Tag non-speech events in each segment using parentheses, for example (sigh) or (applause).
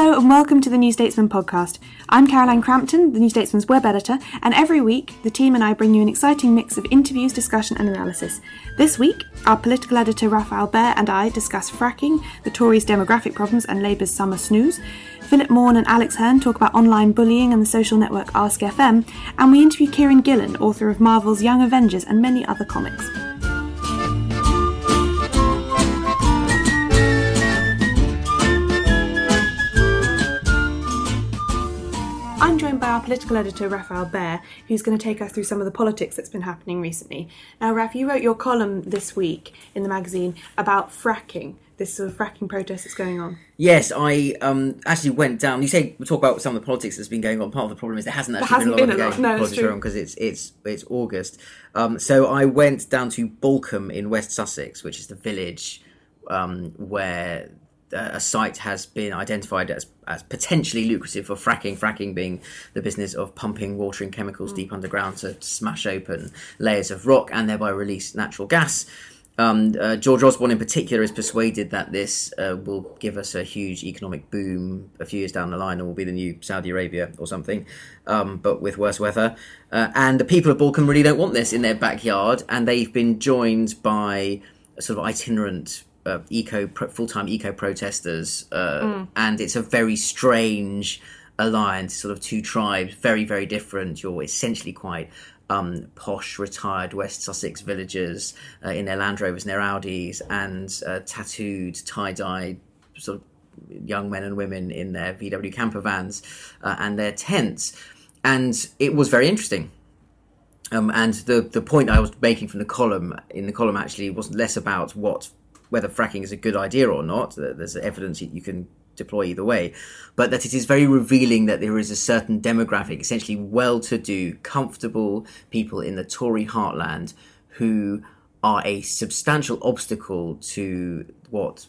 Hello and welcome to the New Statesman podcast. I'm Caroline Crampton, the New Statesman's web editor, and every week the team and I bring you an exciting mix of interviews, discussion, and analysis. This week, our political editor Rafael Behr and I discuss fracking, the Tories' demographic problems, and Labour's summer snooze. Philip Maughan and Alex Hern talk about online bullying and the social network Ask FM, and we interview Kieron Gillen, author of Marvel's Young Avengers and many other comics. Joined by our political editor, Rafael Behr, who's going to take us through some of the politics that's been happening recently. Now, Raf, you wrote your column this week in the magazine about fracking, this sort of fracking protest that's going on. Yes, I um, actually went down. You say we talk about some of the politics that's been going on. Part of the problem is there hasn't actually hasn't been been a lot lot. of politics going on because it's it's it's August. Um, so I went down to Balcombe in West Sussex, which is the village um, where a site has been identified as, as potentially lucrative for fracking. Fracking being the business of pumping water and chemicals deep underground to smash open layers of rock and thereby release natural gas. Um, uh, George Osborne, in particular, is persuaded that this uh, will give us a huge economic boom a few years down the line, and will be the new Saudi Arabia or something, um, but with worse weather. Uh, and the people of Balcombe really don't want this in their backyard, and they've been joined by a sort of itinerant uh, eco pro- full-time eco protesters, uh, and it's a very strange alliance. Sort of two tribes, very very different. You're essentially quite um, posh, retired West Sussex villagers uh, in their Land Rovers and their Audis, and uh, tattooed, tie-dyed sort of young men and women in their VW camper vans uh, and their tents. And it was very interesting. Um, and the the point I was making from the column in the column actually wasn't less about what whether fracking is a good idea or not. There's evidence you can deploy either way, but that it is very revealing that there is a certain demographic, essentially well-to-do, comfortable people in the Tory heartland who are a substantial obstacle to what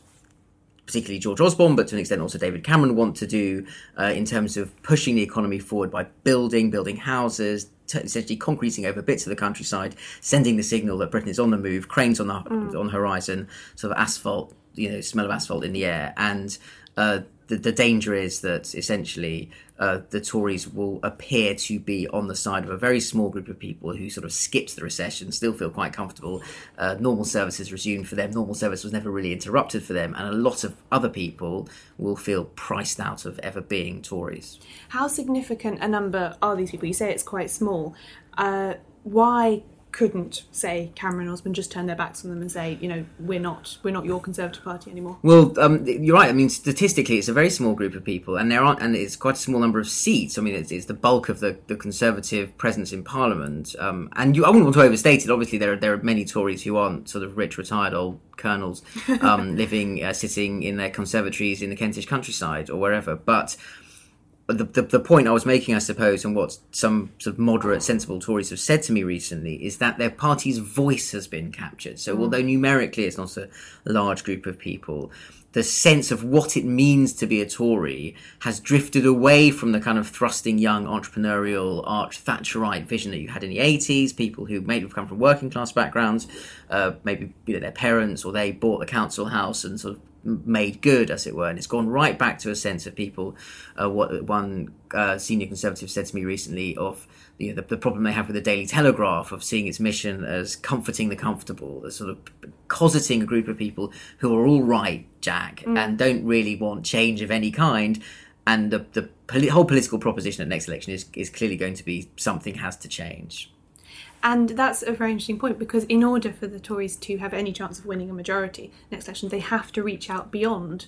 particularly George Osborne, but to an extent also David Cameron want to do uh, in terms of pushing the economy forward by building, building houses, t- essentially concreting over bits of the countryside, sending the signal that Britain is on the move, cranes on the on the horizon, sort of asphalt, you know, smell of asphalt in the air, and uh, the, the danger is that essentially uh, the Tories will appear to be on the side of a very small group of people who sort of skipped the recession, still feel quite comfortable. Uh, normal services resumed for them. Normal service was never really interrupted for them, and a lot of other people will feel priced out of ever being Tories. How significant a number are these people? You say it's quite small. Uh, why couldn't, say, Cameron and Osborne just turn their backs on them and say, you know, we're not, we're not your Conservative Party anymore? Well, um, you're right. I mean, statistically, it's a very small group of people, and there aren't, and it's quite a small number of seats. I mean, it's, it's the bulk of the, the Conservative presence in Parliament. Um, and you, I wouldn't want to overstate it. Obviously, there are there are many Tories who aren't sort of rich, retired old colonels um, (laughs) living, uh, sitting in their conservatories in the Kentish countryside or wherever. But the, the, the point I was making, I suppose, and what some sort of moderate, sensible Tories have said to me recently is that their party's voice has been captured. So, mm. although numerically it's not a large group of people, the sense of what it means to be a Tory has drifted away from the kind of thrusting young entrepreneurial arch Thatcherite vision that you had in the 80s, people who maybe have come from working class backgrounds, uh, maybe you know their parents or they bought the council house and sort of made good, as it were, and it's gone right back to a sense of people. Uh, what one uh, senior conservative said to me recently of you know, the, the problem they have with the Daily Telegraph of seeing its mission as comforting the comfortable, as sort of cosseting a group of people who are all right, Jack, mm. and don't really want change of any kind. And the, the poli- whole political proposition at next election is, is clearly going to be something has to change. And that's a very interesting point because in order for the Tories to have any chance of winning a majority next election, they have to reach out beyond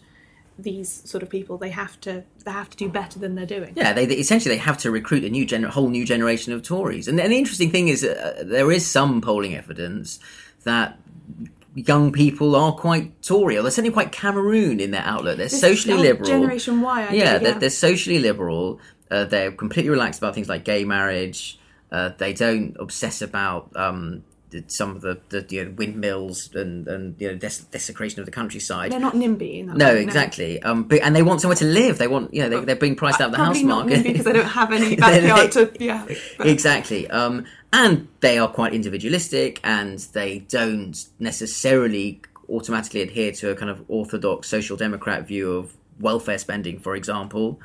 these sort of people. They have to they have to do better than they're doing. Yeah, they, they essentially they have to recruit a new gener- whole new generation of Tories. And, and the interesting thing is uh, there is some polling evidence that young people are quite Tory, or they're certainly quite Cameroon in their outlook. They're This socially liberal. Generation Y. I yeah, they're, they're socially liberal. Uh, they're completely relaxed about things like gay marriage. Uh, they don't obsess about um, some of the, the you know, windmills and, and you know des- desecration of the countryside. They're not NIMBY in that. no, way, exactly. Um, but, and they want somewhere to live. They want, you know, they, they're being priced out of the house market because they don't have any (laughs) backyard to. (laughs) Yeah. but- exactly. Um, and they are quite individualistic, and they don't necessarily automatically adhere to a kind of orthodox social democrat view of welfare spending, for example.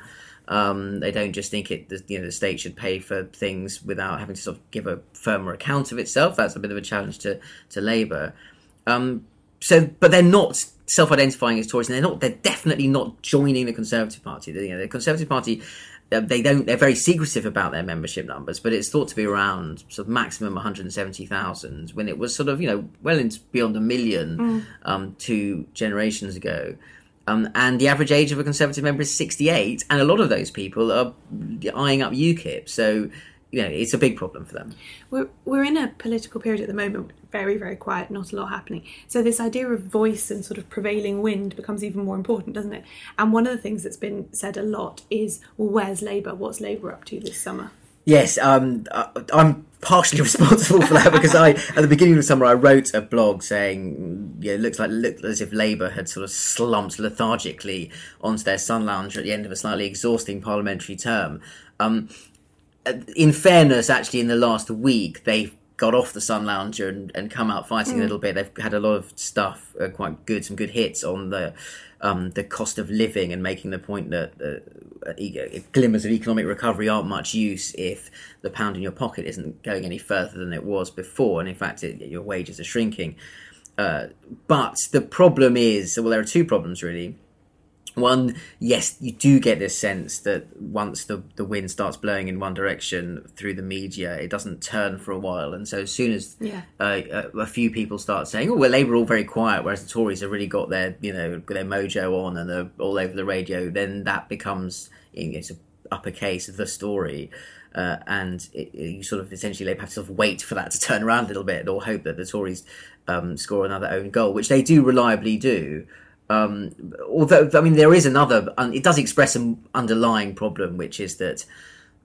Um, they don't just think it, the, you know, the state should pay for things without having to sort of give a firmer account of itself. That's a bit of a challenge to to Labour. Um, so, but they're not self-identifying as Tories, and they're not. They're definitely not joining the Conservative Party. The, you know, the Conservative Party, uh, they don't. They're very secretive about their membership numbers, but it's thought to be around sort of maximum one hundred seventy thousand, when it was sort of you know well into beyond a million um, two generations ago. Um, and the average age of a Conservative member is 68, and a lot of those people are eyeing up UKIP. So, you know, it's a big problem for them. We're, we're in a political period at the moment, very, very quiet, not a lot happening. So, this idea of voice and sort of prevailing wind becomes even more important, doesn't it? And one of the things that's been said a lot is, well, where's Labour? What's Labour up to this summer? Yes, um, I- I'm partially (laughs) responsible for that because I, at the beginning of the summer, I wrote a blog saying, yeah, it looks like looked as if Labour had sort of slumped lethargically onto their sun lounge at the end of a slightly exhausting parliamentary term. Um, in fairness, actually, in the last week, they've got off the sun lounger and, and come out fighting a little bit. They've had a lot of stuff, uh, quite good, some good hits on the um, the cost of living and making the point that uh, e- glimmers of economic recovery aren't much use if the pound in your pocket isn't going any further than it was before, and in fact, it, your wages are shrinking. Uh, but the problem is, well, there are two problems really. One, yes, you do get this sense that once the, the wind starts blowing in one direction through the media, it doesn't turn for a while. And so, as soon as Yeah. uh, a, a few people start saying, "Oh, well, Labour are all very quiet," whereas the Tories have really got their, you know, their mojo on and they're all over the radio, then that becomes you know, it's a uppercase of the story. Uh, and it, it- you sort of essentially have to sort of wait for that to turn around a little bit, or hope that the Tories um, score another own goal, which they do reliably do. Um, although, I mean, there is another. It does express an underlying problem, which is that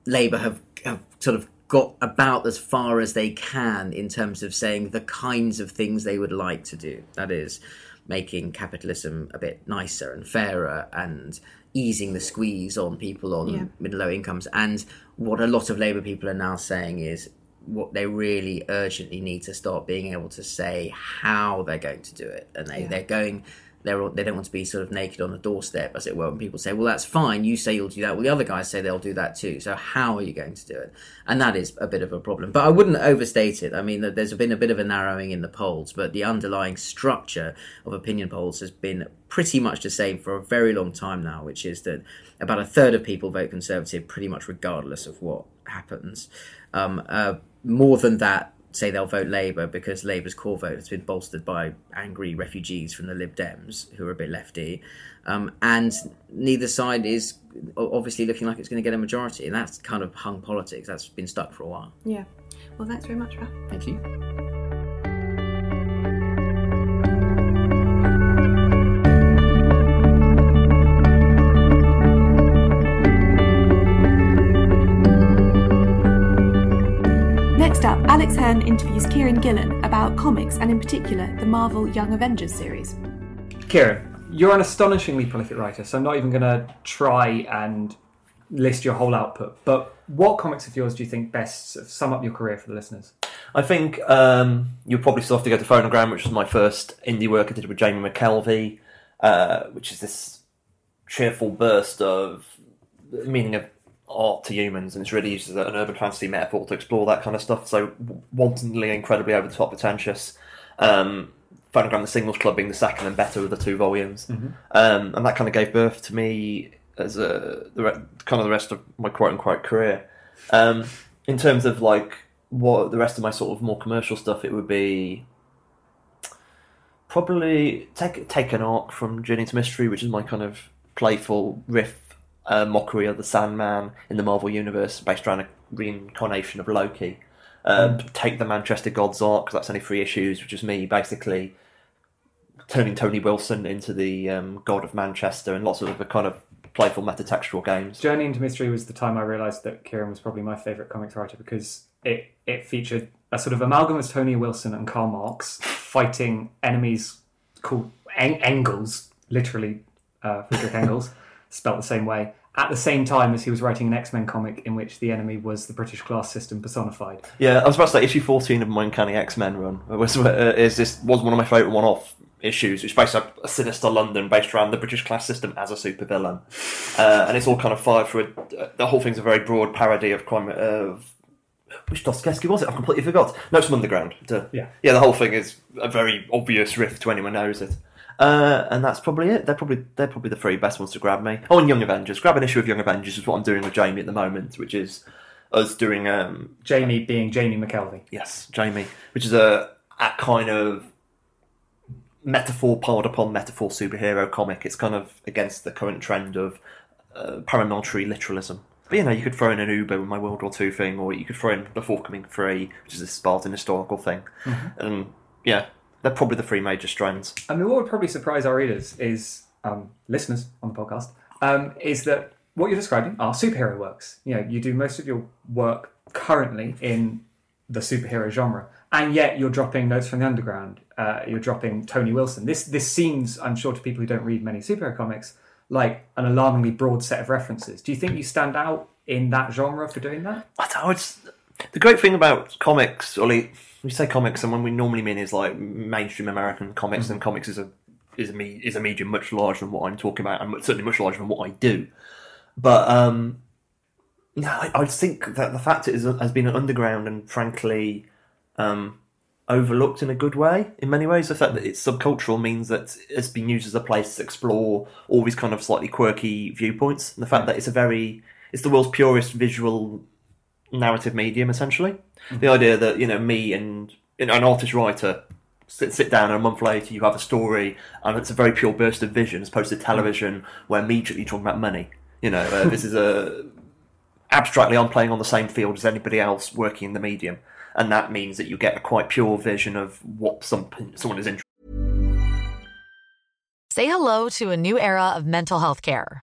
Labour have, have sort of got about as far as they can in terms of saying the kinds of things they would like to do. That is, making capitalism a bit nicer and fairer and easing the squeeze on people on Yeah. mid and low incomes. And what a lot of Labour people are now saying is what they really urgently need to start being able to say how they're going to do it. And they, Yeah. they're going they're, they don't want to be sort of naked on the doorstep, as it were. When people say, "Well, that's fine," you say you'll do that. Well, the other guys say they'll do that too. So how are you going to do it? And that is a bit of a problem. But I wouldn't overstate it. I mean, there's been a bit of a narrowing in the polls, but the underlying structure of opinion polls has been pretty much the same for a very long time now, which is that about a third of people vote Conservative, pretty much regardless of what happens. Um, uh, more than that say they'll vote Labour because Labour's core vote has been bolstered by angry refugees from the Lib Dems who are a bit lefty. Um, and neither side is obviously looking like it's going to get a majority. And that's kind of hung politics. That's been stuck for a while. Yeah. Well, thanks very much, Ralph. Thank you. Up, interviews Kieron Gillen about comics and, in particular, the Marvel Young Avengers series. Kieron, you're an astonishingly prolific writer, so I'm not even going to try and list your whole output. But what comics of yours do you think best sum up your career for the listeners? I think um, you'll probably still have to go to Phonogram, which was my first indie work I did with Jamie McKelvie, uh, which is this cheerful burst of meaning of art to humans, and it's really used as an urban fantasy metaphor to explore that kind of stuff. So wantonly, incredibly over the top, pretentious. Um, Phonogram, the Singles Club being the second and better of the two volumes, um, and that kind of gave birth to me as a the re- kind of the rest of my quote unquote career. Um, in terms of like what the rest of my sort of more commercial stuff, it would be probably take take an arc from Journey to Mystery, which is my kind of playful riff uh, mockery of the Sandman in the Marvel universe, based around a reincarnation of Loki. Um, Take the Manchester Gods arc, that's only three issues, which is me basically turning Tony Wilson into the um, god of Manchester, and lots of the kind of playful metatextual games. Journey into Mystery was the time I realised that Kieron was probably my favourite comics writer because it, it featured a sort of amalgam of Tony Wilson and Karl Marx fighting enemies called Eng- Engels, literally uh, Friedrich Engels, (laughs) spelt the same way, at the same time as he was writing an X Men comic in which the enemy was the British class system personified. Yeah, I was about to say issue fourteen of my Uncanny X Men run was uh, is this was one of my favourite one off issues, which based on a sinister London based around the British class system as a supervillain, uh, and it's all kind of fired through. A, the whole thing's a very broad parody of crime of. Which Dostoevsky was it? I've completely forgot. No, it's from Underground. Duh. Yeah. yeah. The whole thing is a very obvious riff to anyone who knows it. Uh, and that's probably it. They're probably they're probably the three best ones to grab me. Oh, and Young Avengers. Grab an issue of Young Avengers is what I'm doing with Jamie at the moment, which is us doing um, Jamie being Jamie McKelvie. Yes, Jamie, which is a, a kind of metaphor piled upon metaphor superhero comic. It's kind of against the current trend of uh, paramilitary literalism. But you know, you could throw in an Uber with my World War Two thing, or you could throw in the Forthcoming Three, which is a Spartan historical thing. And yeah, they're probably the three major strands. I mean, what would probably surprise our readers is um, listeners on the podcast um, is that what you're describing are superhero works. You know, you do most of your work currently in the superhero genre, and yet you're dropping notes from the underground. Uh, you're dropping Tony Wilson. This this seems, I'm sure, to people who don't read many superhero comics, like an alarmingly broad set of references. Do you think you stand out in that genre for doing that? I don't it's the great thing about comics, or like, we say comics, and what we normally mean is like mainstream American comics, and comics is a is a me, is a medium much larger than what I'm talking about, and certainly much larger than what I do. But um, no, I, I think that the fact it is, has been an underground and frankly um, overlooked in a good way in many ways. The fact that it's subcultural means that it's been used as a place to explore all these kind of slightly quirky viewpoints. And the fact that it's a very it's the world's purest visual narrative medium, essentially. The idea that you know me and you know, an artist writer sit, sit down and a month later you have a story and it's a very pure burst of vision as opposed to television where immediately you're talking about money. You know, uh, this is a abstractly I'm playing on the same field as anybody else working in the medium, and that means that you get a quite pure vision of what some someone is interested. Say hello to a new era of mental health care.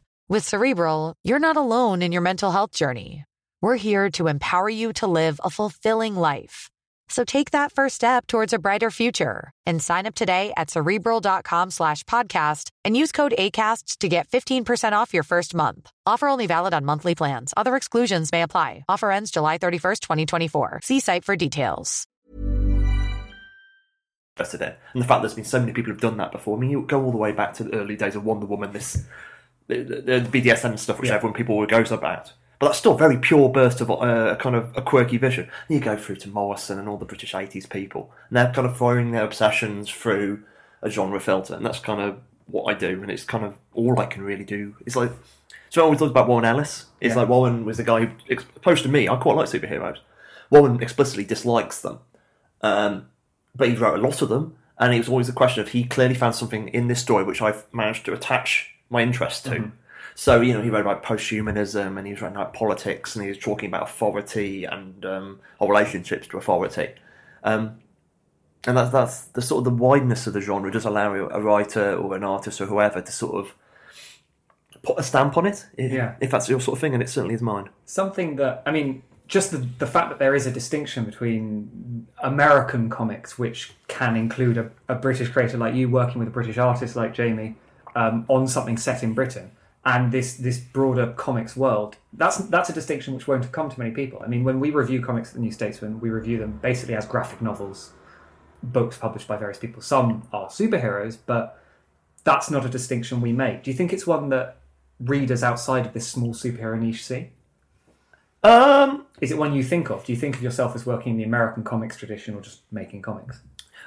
With Cerebral, you're not alone in your mental health journey. We're here to empower you to live a fulfilling life. So take that first step towards a brighter future and sign up today at cerebral.com slash podcast and use code ACAST to get 15% off your first month. Offer only valid on monthly plans. Other exclusions may apply. Offer ends July 31st, 2024. See site for details. in. And the fact there's been so many people who've done that before. I mean, you go all the way back to the early days of Wonder Woman, this the, the, BDSM stuff, which Yeah. everyone people goes about. But that's still a very pure burst of uh, a kind of a quirky vision. And you go through to Morrison and all the British 80s people, and they're kind of throwing their obsessions through a genre filter, and that's kind of what I do, and it's kind of all I can really do. It's like, so I always thought about Warren Ellis. It's Yeah. like Warren was the guy who, opposed to me, I quite like superheroes. Warren explicitly dislikes them, um, but he wrote a lot of them, and it was always a question of he clearly found something in this story which I've managed to attach my interest to. So you know, he wrote about posthumanism, and he was writing about politics, and he was talking about authority and um, our relationships to authority. Um, and that's that's the sort of the wideness of the genre does allow a writer or an artist or whoever to sort of put a stamp on it, if, Yeah. if that's your sort of thing, and it certainly is mine. something that I mean, just the, the fact that there is a distinction between American comics, which can include a, a British creator like you working with a British artist like Jamie um, on something set in Britain, and this this broader comics world. That's that's a distinction which won't have come to many people. I mean, when we review comics at the New Statesman, we review them basically as graphic novels, books published by various people. Some are superheroes, but that's not a distinction we make. Do you think it's one that readers outside of this small superhero niche see? Um, Is it one you think of? Do you think of yourself as working in the American comics tradition or just making comics?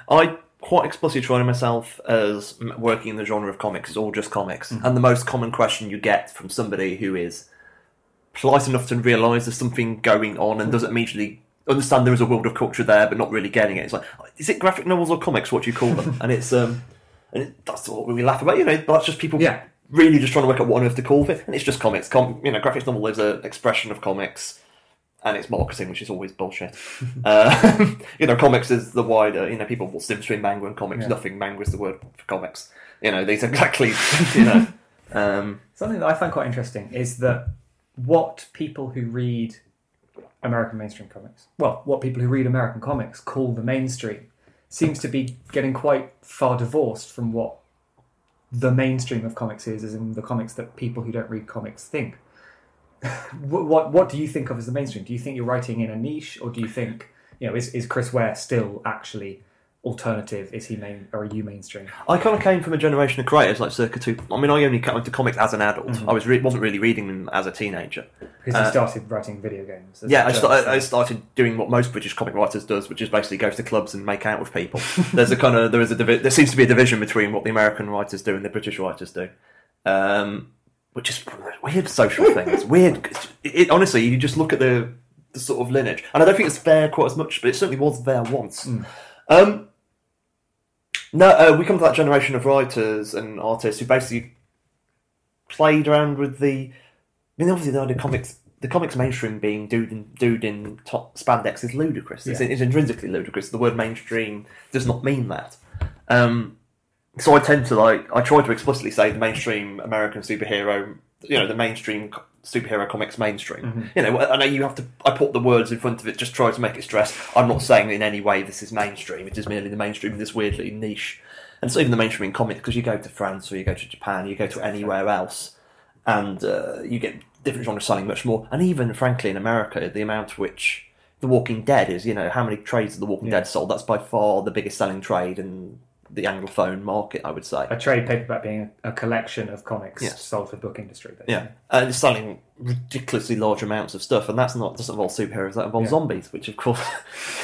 I quite explicitly try myself as working in the genre of comics is all just comics. And the most common question you get from somebody who is polite enough to realise there's something going on and doesn't immediately understand there is a world of culture there, but not really getting it. It's like, is it graphic novels or comics? What do you call them? (laughs) and it's um, and it, that's what we laugh about. You know, but that's just people Yeah. really just trying to work out what on earth to call it. And it's just comics. Com- you know, graphic novel is an expression of comics and it's marketing, which is always bullshit. (laughs) uh, (laughs) you know, comics is the wider. You know, people will difference between manga and comics. Yeah. Nothing. Manga is the word for comics. You know, these are exactly. (laughs) You know, um, Something that I find quite interesting is that what people who read American mainstream comics, well, what people who read American comics call the mainstream, seems to be getting quite far divorced from what the mainstream of comics is, as in the comics that people who don't read comics think. What, what what do you think of as the mainstream? Do you think you're writing in a niche, or do you think you know is, is Chris Ware still actually alternative? Is he main or are you mainstream? I kind of came from a generation of creators like circa two. I mean, I only came into comics as an adult. Mm-hmm. I was re- wasn't really reading them as a teenager. Because you started writing video games. Uh, Yeah, I, I started doing what most British comic writers does, which is basically go to clubs and make out with people. (laughs) There's a kind of there is a divi- there seems to be a division between what the American writers do and the British writers do, um, which is weird social thing. It's (laughs) weird. It, honestly, you just look at the the sort of lineage, and I don't think it's there quite as much, but it certainly was there once. Um, no, uh, we come to that generation of writers and artists who basically played around with the. I mean, obviously, the idea comics, the comics mainstream being dude in, dude in top spandex is ludicrous. It's, Yeah. it's intrinsically ludicrous. The word mainstream does not mean that. Um, so I tend to like. I try to explicitly say the mainstream American superhero. You know, the mainstream superhero comics mainstream. You know, I know you have to. I put the words in front of it, just try to make it stress. I'm not saying in any way this is mainstream. It is merely the mainstream in this weirdly niche. And so even the mainstream in comics, because you go to France or you go to Japan, you go to anywhere else, and uh, you get different genres selling much more. And even, frankly, in America, the amount which The Walking Dead is, you know, how many trades of The Walking Dead sold? That's by far the biggest selling trade in the Anglophone market, I would say. a trade paperback being a, collection of comics Yes. sold for the book industry. Basically. Yeah, and it's selling ridiculously large amounts of stuff, and that's not doesn't involve superheroes. That involves Yeah. zombies, which of course (laughs) (laughs)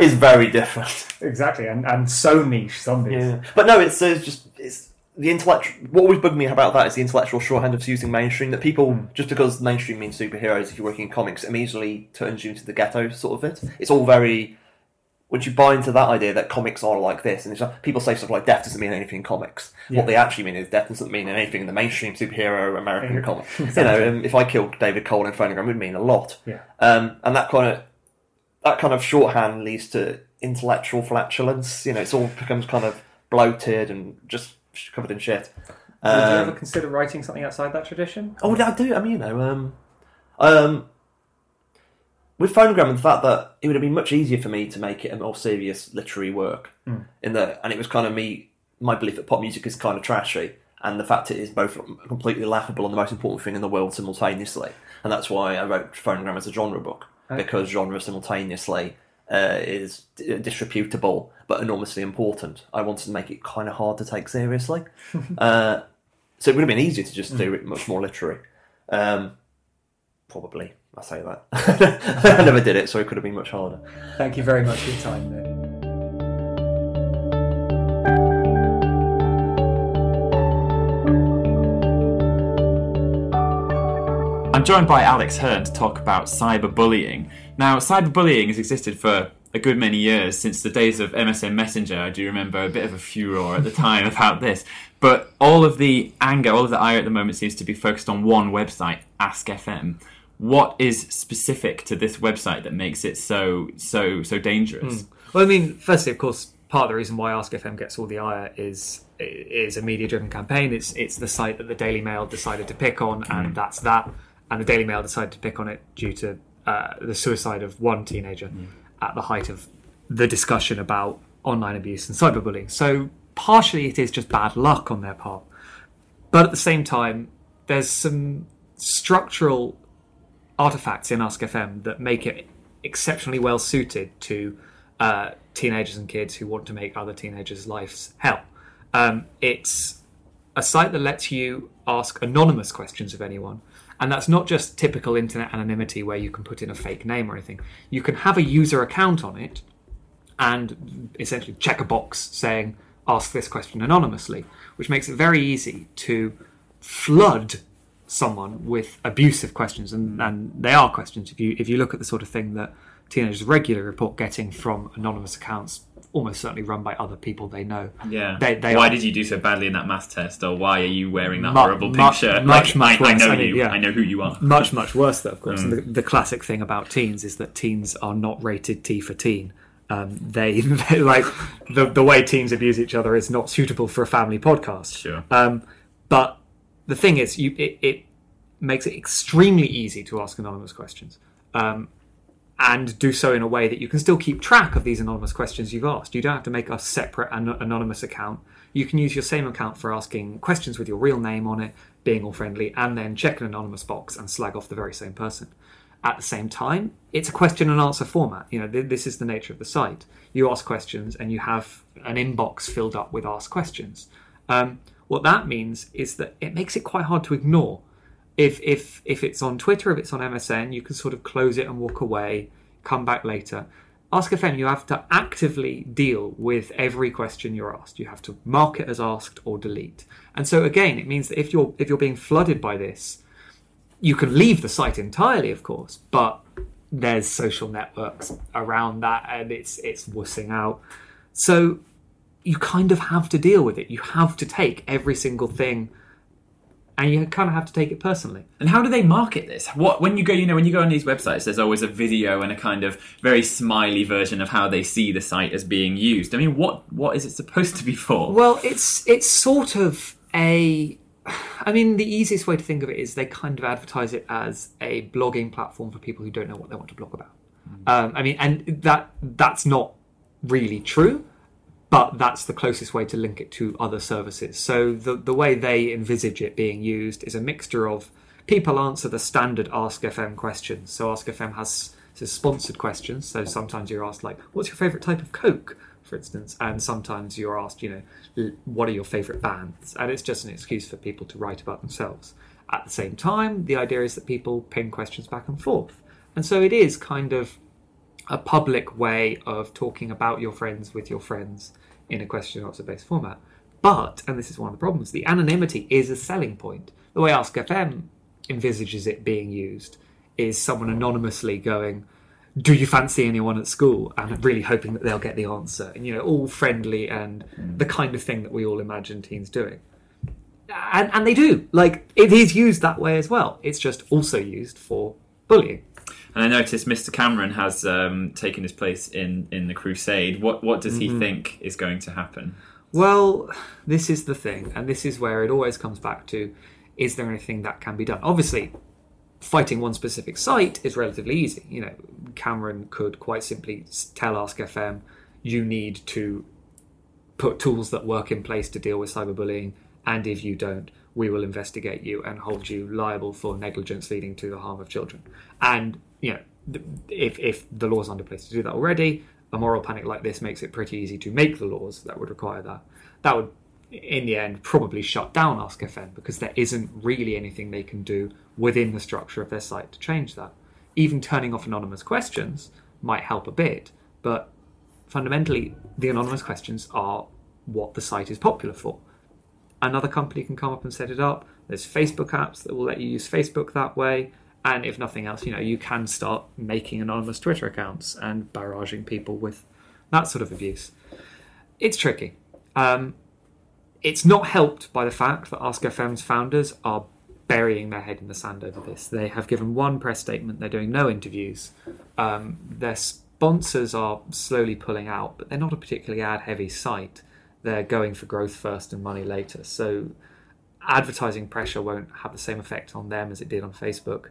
is very different. exactly, and and so niche zombies. Yeah, but no, it's, it's just it's the intellectual. What always bugged me about that is the intellectual shorthand of using mainstream. That people hmm. just because mainstream means superheroes, if you're working in comics, immediately turns you into the ghetto sort of it. It's all very. Once you buy into that idea that comics are like this, and it's like, people say stuff like death doesn't mean anything in comics. What they actually mean is death doesn't mean anything in the mainstream superhero American Yeah. comic. (laughs) You know, um, if I killed David Kohl in Phonogram, it would mean a lot. Yeah. Um, and that kind of that kind of shorthand leads to intellectual flatulence. You know, it's all becomes kind of bloated and just covered in shit. Would you Um, ever consider writing something outside that tradition? Oh, I do. I mean, you know, um, um, with Phonogram and the fact that it would have been much easier for me to make it a more serious literary work. In the and it was kind of me, my belief that pop music is kind of trashy, and the fact it is both completely laughable and the most important thing in the world simultaneously. And that's why I wrote Phonogram as a genre book because genre simultaneously uh, is disreputable but enormously important. I wanted to make it kind of hard to take seriously. (laughs) uh, so it would have been easier to just do it much more literary. Um, probably, I say that. (laughs) I never did it, so it could have been much harder. Thank you very much for your time, Nick. I'm joined by Alex Hern to talk about cyberbullying. Now, cyberbullying has existed for a good many years since the days of MSN Messenger. I do remember a bit of a furor at the time (laughs) about this. But all of the anger, all of the ire at the moment seems to be focused on one website, Ask FM. What is specific to this website that makes it so so so dangerous? Hmm. Well, I mean, firstly, of course, part of the reason why Ask FM gets all the ire is is a media-driven campaign. It's it's the site that the Daily Mail decided to pick on, and hmm. that's that. And the Daily Mail decided to pick on it due to uh, the suicide of one teenager hmm. at the height of the discussion about online abuse and cyberbullying. So partially, it is just bad luck on their part. But at the same time, there's some structural artifacts in Ask FM that make it exceptionally well suited to uh, teenagers and kids who want to make other teenagers' lives hell. Um, it's a site that lets you ask anonymous questions of anyone. And that's not just typical internet anonymity where you can put in a fake name or anything. You can have a user account on it and essentially check a box saying, ask this question anonymously, which makes it very easy to flood someone with abusive questions. And, and they are questions. If you, if you look at the sort of thing that teenagers regularly report getting from anonymous accounts, almost certainly run by other people they know. Yeah. They, they why did you do so badly in that math test, or why are you wearing that Mu- horrible pink much- shirt? much, like, much I, I know I mean, you. yeah. I know who you are. much much worse though of course Mm. and the, the classic thing about teens is that teens are not rated t for teen um, they, (laughs) they like the, the way teens abuse each other is not suitable for a family podcast Sure. um, but the thing is you it, it makes it extremely easy to ask anonymous questions um, and do so in a way that you can still keep track of these anonymous questions you've asked. You don't have to make a separate an- anonymous account. You can use your same account for asking questions with your real name on it, being all friendly, and then check an anonymous box and slag off the very same person. At the same time, it's a question and answer format. You know, th- this is the nature of the site. You ask questions and you have an inbox filled up with asked questions. Um, what that means is that it makes it quite hard to ignore if if if it's on Twitter, if it's on MSN, you can sort of close it and walk away, come back later. Ask FM, you have to actively deal with every question you're asked. You have to mark it as asked or delete. And so again, it means that if you're if you're being flooded by this, you can leave the site entirely, of course, but there's social networks around that and it's it's wussing out. So you kind of have to deal with it. You have to take every single thing and you kind of have to take it personally. And how do they market this? What when you go, you know, when you go on these websites, there's always a video and a kind of very smiley version of how they see the site as being used. I mean, what what is it supposed to be for? Well, it's it's sort of a. I mean, the easiest way to think of it is they kind of advertise it as a blogging platform for people who don't know what they want to blog about. Um, I mean, and that that's not really true, but that's the closest way to link it to other services. So the the way they envisage it being used is a mixture of people answer the standard Ask FM questions. So Ask FM has says sponsored questions. So sometimes you're asked like, "What's your favorite type of Coke?" for instance, and sometimes you're asked, you know, what are your favorite bands? And it's just an excuse for people to write about themselves. At the same time, the idea is that people ping questions back and forth. And so it is kind of a public way of talking about your friends with your friends in a question answer based format. But, and this is one of the problems, the anonymity is a selling point. The way Ask FM envisages it being used is someone anonymously going, Do you fancy anyone at school? And really hoping that they'll get the answer. And, you know, all friendly and the kind of thing that we all imagine teens doing. And, and they do. Like, it is used that way as well. It's just also used for bullying. And I noticed Mr. Cameron has um, taken his place in, in the Crusade. What what does Mm-hmm. he think is going to happen? Well, this is the thing, and this is where it always comes back to is there anything that can be done? Obviously, fighting one specific site is relatively easy. You know, Cameron could quite simply tell Ask FM, you need to put tools that work in place to deal with cyberbullying, and if you don't, we will investigate you and hold you liable for negligence leading to the harm of children. And you know, if if the law's under place to do that already, a moral panic like this makes it pretty easy to make the laws that would require that. That would, in the end, probably shut down Ask FM because there isn't really anything they can do within the structure of their site to change that. Even turning off anonymous questions might help a bit, but fundamentally, the anonymous questions are what the site is popular for. Another company can come up and set it up. There's Facebook apps that will let you use Facebook that way. And if nothing else, you know, you can start making anonymous Twitter accounts and barraging people with that sort of abuse. It's tricky. Um, it's not helped by the fact that Ask FM's founders are burying their head in the sand over this. They have given one press statement, they're doing no interviews. Um, their sponsors are slowly pulling out, but they're not a particularly ad heavy site. They're going for growth first and money later. So advertising pressure won't have the same effect on them as it did on Facebook.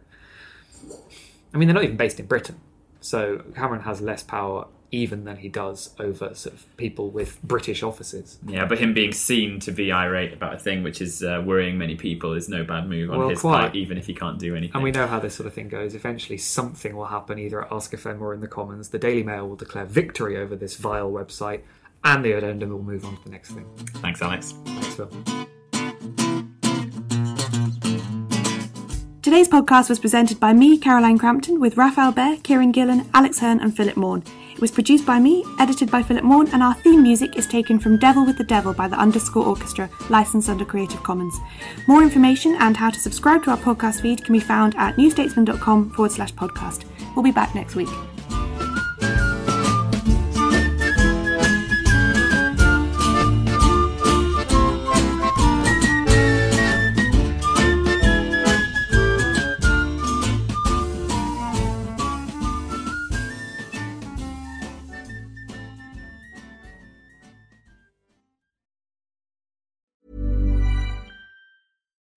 I mean, they're not even based in Britain. So Cameron has less power even than he does over sort of people with British offices. Yeah, but him being seen to be irate about a thing which is uh, worrying many people is no bad move on Well, his quite. part, even if he can't do anything. And we know how this sort of thing goes. Eventually, something will happen either at Ask FM or in the Commons. The Daily Mail will declare victory over this vile website, and the addendum will move on to the next thing. Thanks, Alex. Thanks, Phil. Today's podcast was presented by me, Caroline Crampton, with Rafael Behr, Kieron Gillen, Alex Hern, and Philip Maughan. It was produced by me, edited by Philip Maughan, and our theme music is taken from Devil with the Devil by the Underscore Orkestra, licensed under Creative Commons. More information and how to subscribe to our podcast feed can be found at newstatesman.com forward slash podcast. We'll be back next week.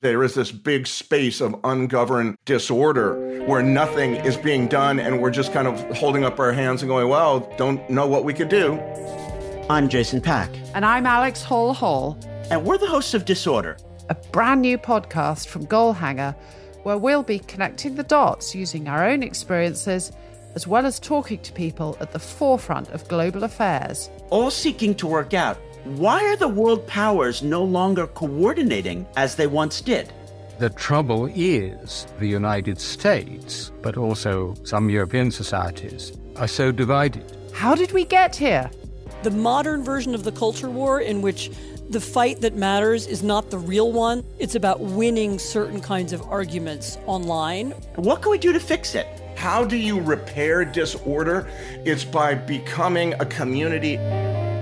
There is this big space of ungoverned disorder where nothing is being done, and we're just kind of holding up our hands and going, well, don't know what we could do. I'm Jason Pack, And I'm Alex Hall Hall, and we're the hosts of Disorder. a brand new podcast from Goalhanger, where we'll be connecting the dots using our own experiences as well as talking to people at the forefront of global affairs. all seeking to work out why are the world powers no longer coordinating as they once did? The trouble is the United States, but also some European societies, are so divided. How did we get here? the modern version of the culture war in which the fight that matters is not the real one. It's about winning certain kinds of arguments online. What can we do to fix it? How do you repair disorder? It's by becoming a community.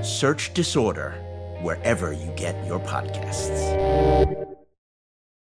Search Disorder wherever you get your podcasts.